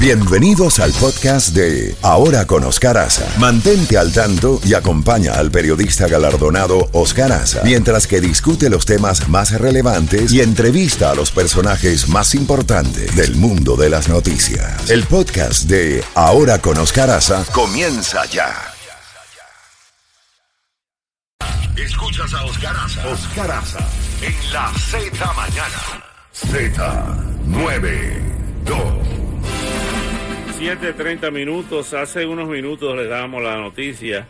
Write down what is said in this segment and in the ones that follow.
Bienvenidos al podcast de Ahora con Oscar Aza. Mantente al tanto y acompaña al periodista galardonado Oscar Aza mientras que discute los temas más relevantes y entrevista a los personajes más importantes del mundo de las noticias. El podcast de Ahora con Oscar Aza comienza ya. Escuchas a Oscar Aza. Oscar Aza en la Z mañana. Z92. 7.30 minutos, hace unos minutos le damos la noticia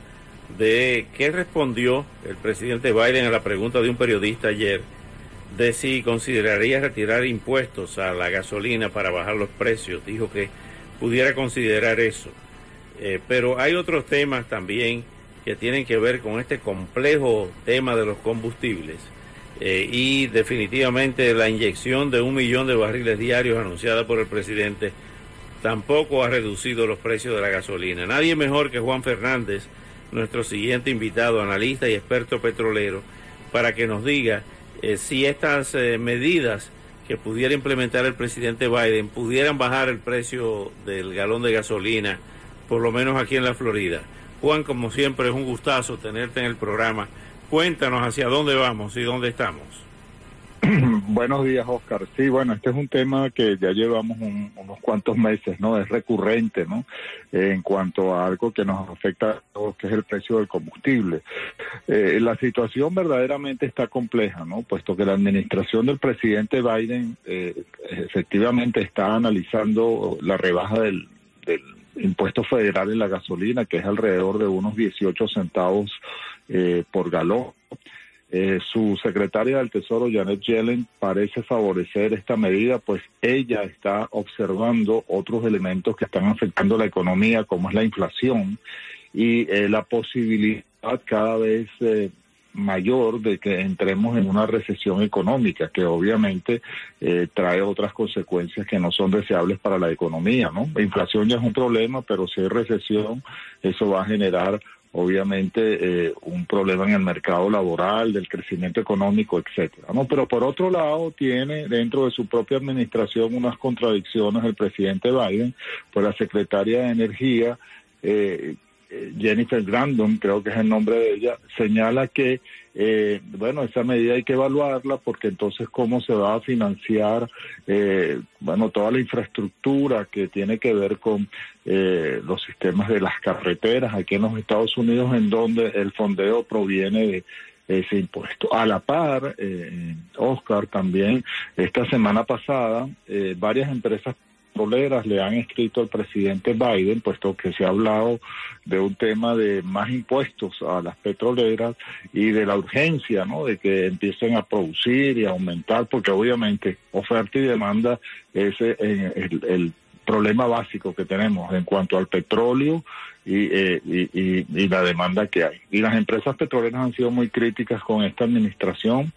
de qué respondió el presidente Biden a la pregunta de un periodista ayer de si consideraría retirar impuestos a la gasolina para bajar los precios. Dijo que pudiera considerar eso. Eh, pero hay otros temas también que tienen que ver con este complejo tema de los combustibles. Eh, y definitivamente la inyección de un millón de barriles diarios anunciada por el presidente tampoco ha reducido los precios de la gasolina. Nadie mejor que Juan Fernández, nuestro siguiente invitado, analista y experto petrolero, para que nos diga eh, si estas eh, medidas que pudiera implementar el presidente Biden pudieran bajar el precio del galón de gasolina, por lo menos aquí en la Florida. Juan, como siempre, es un gustazo tenerte en el programa. Cuéntanos hacia dónde vamos y dónde estamos. Buenos días, Oscar. Sí, bueno, este es un tema que ya llevamos unos cuantos meses, ¿no? Es recurrente, ¿no? en cuanto a algo que nos afecta que es el precio del combustible. Eh, la situación verdaderamente está compleja, ¿no? Puesto que la administración del presidente Biden eh, efectivamente está analizando la rebaja del, del impuesto federal en la gasolina, que es alrededor de unos 18 centavos eh, por galón. Eh, su secretaria del Tesoro, Janet Yellen, parece favorecer esta medida, pues ella está observando otros elementos que están afectando la economía, como es la inflación y eh, la posibilidad cada vez eh, mayor de que entremos en una recesión económica, que obviamente trae otras consecuencias que no son deseables para la economía, ¿no? La inflación ya es un problema, pero si hay recesión, eso va a generar obviamente eh, un problema en el mercado laboral, del crecimiento económico, etcétera. No, pero por otro lado tiene dentro de su propia administración unas contradicciones el presidente Biden, pues la secretaria de Energía eh, Jennifer Grandon, creo que es el nombre de ella, señala que, eh, bueno, esa medida hay que evaluarla porque entonces cómo se va a financiar, eh, bueno, toda la infraestructura que tiene que ver con los sistemas de las carreteras aquí en los Estados Unidos, en donde el fondeo proviene de ese impuesto. A la par, Oscar, también esta semana pasada, varias empresas petroleras le han escrito al presidente Biden, puesto que se ha hablado de un tema de más impuestos a las petroleras y de la urgencia, ¿no? De que empiecen a producir y a aumentar, porque obviamente oferta y demanda es eh, el, problema básico que tenemos en cuanto al petróleo eh, y, y, la demanda que hay. Y las empresas petroleras han sido muy críticas con esta administración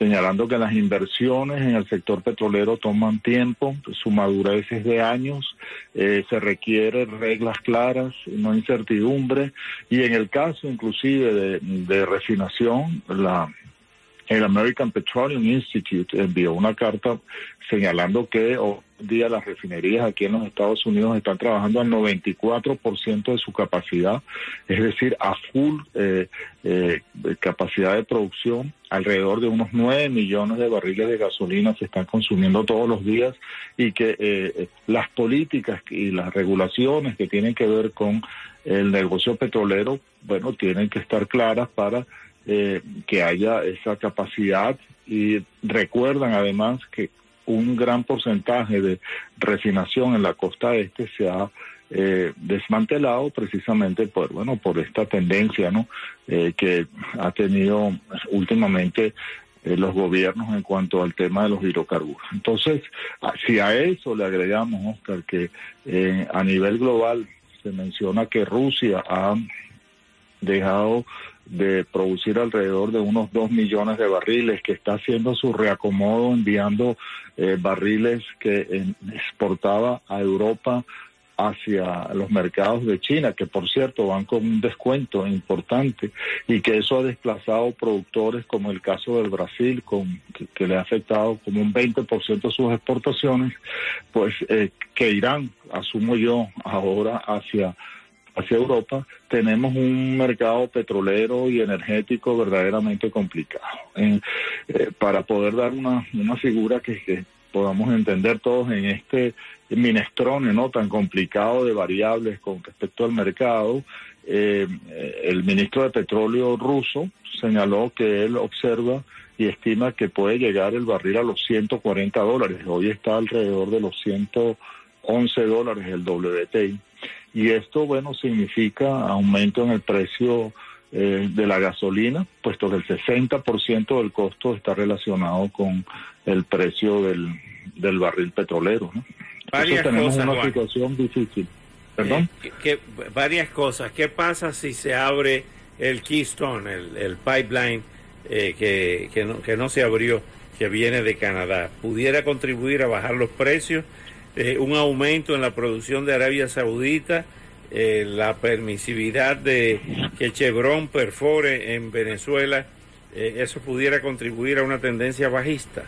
señalando que las inversiones en el sector petrolero toman tiempo, su madurez es de años, eh, se requieren reglas claras, no incertidumbre, y en el caso inclusive de, refinación, la el American Petroleum Institute envió una carta señalando que hoy día las refinerías aquí en los Estados Unidos están trabajando al 94% de su capacidad, es decir, a full eh, eh, capacidad de producción. Alrededor de unos 9 millones de barriles de gasolina se están consumiendo todos los días y que eh, las políticas y las regulaciones que tienen que ver con el negocio petrolero, bueno, tienen que estar claras para eh, que haya esa capacidad y recuerdan además que un gran porcentaje de refinación en la costa este se ha eh, desmantelado precisamente por bueno por esta tendencia no eh, que ha tenido últimamente los gobiernos en cuanto al tema de los hidrocarburos. Entonces si a eso le agregamos Oscar que a nivel global se menciona que Rusia ha dejado de producir alrededor de unos 2 millones de barriles, que está haciendo su reacomodo enviando eh, barriles que exportaba a Europa hacia los mercados de China, que por cierto van con un descuento importante y que eso ha desplazado productores como el caso del Brasil, con, que, le ha afectado como un 20% de sus exportaciones, pues eh, que irán, asumo yo, ahora hacia hacia Europa, tenemos un mercado petrolero y energético verdaderamente complicado. Eh, para poder dar una, una figura que, podamos entender todos en este minestrone no tan complicado de variables con respecto al mercado, eh, el ministro de Petróleo ruso señaló que él observa y estima que puede llegar el barril a los 140 dólares. Hoy está alrededor de los 111 dólares el WTI. Y esto, bueno, significa aumento en el precio eh, de la gasolina, puesto que el 60% del costo está relacionado con el precio del, del barril petrolero. ¿no? Varias tenemos cosas, una Juan. situación difícil. ¿Perdón? Eh, que- que- varias cosas. ¿Qué pasa si se abre el Keystone, el, el pipeline eh, que, que, no, que no se abrió, que viene de Canadá? ¿Pudiera contribuir a bajar los precios? Eh, ¿Un aumento en la producción de Arabia Saudita? Eh, ¿La permisividad de que Chevron perfore en Venezuela? Eh, ¿Eso pudiera contribuir a una tendencia bajista?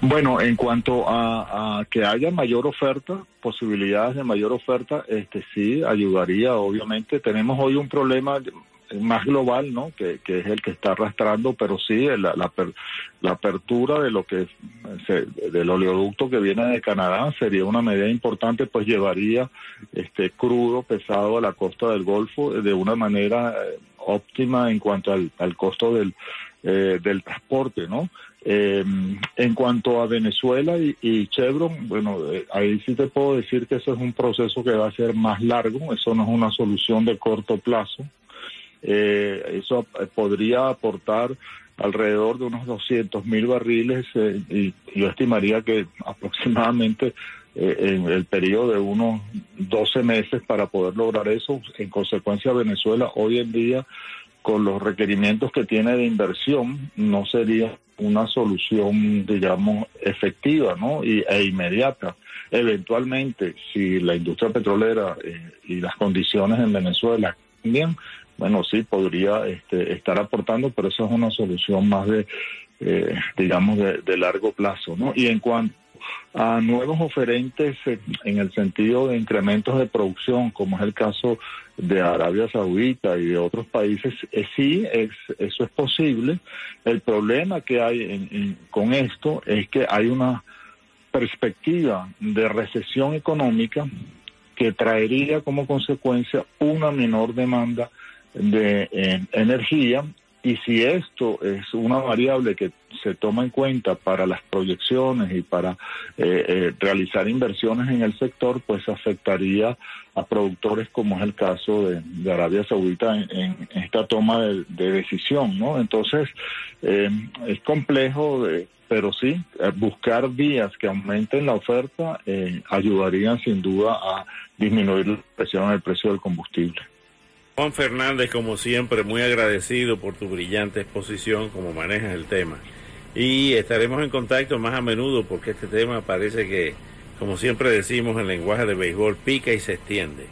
Bueno, en cuanto a, a que haya mayor oferta, posibilidades de mayor oferta, este sí ayudaría, obviamente. Tenemos hoy un problema más global, ¿no? Que, que es el que está arrastrando, pero sí la, la, aper- la apertura de lo que se- del oleoducto que viene de Canadá sería una medida importante, pues llevaría este crudo pesado a la costa del Golfo de una manera eh, óptima en cuanto al, al costo del eh, del transporte, ¿no? Eh, en cuanto a Venezuela y, y Chevron, bueno, eh, ahí sí te puedo decir que eso es un proceso que va a ser más largo, eso no es una solución de corto plazo. Eh, eso eh, podría aportar alrededor de unos 200 mil barriles eh, y yo estimaría que aproximadamente eh, en el periodo de unos 12 meses para poder lograr eso. En consecuencia, Venezuela hoy en día con los requerimientos que tiene de inversión, no sería una solución, digamos, efectiva ¿no? y, e inmediata. Eventualmente, si la industria petrolera y las condiciones en Venezuela cambian, bueno, sí, podría este, estar aportando, pero eso es una solución más de, eh, digamos, de, largo plazo. ¿no? Y en cuanto a nuevos oferentes eh, en el sentido de incrementos de producción, como es el caso de Arabia Saudita y de otros países, eh, sí, es, eso es posible. El problema que hay en- con esto es que hay una perspectiva de recesión económica que traería como consecuencia una menor demanda de eh, energía y si esto es una variable que se toma en cuenta para las proyecciones y para eh, eh, realizar inversiones en el sector, pues afectaría a productores como es el caso de, Arabia Saudita en, en esta toma de, de decisión, ¿no? Entonces, eh, es complejo, pero sí, buscar vías que aumenten la oferta ayudarían sin duda a disminuir la presión en el precio del combustible. Juan Fernández, como siempre, muy agradecido por tu brillante exposición, como manejas el tema. Y estaremos en contacto más a menudo porque este tema parece que, como siempre decimos en lenguaje de béisbol, pica y se extiende.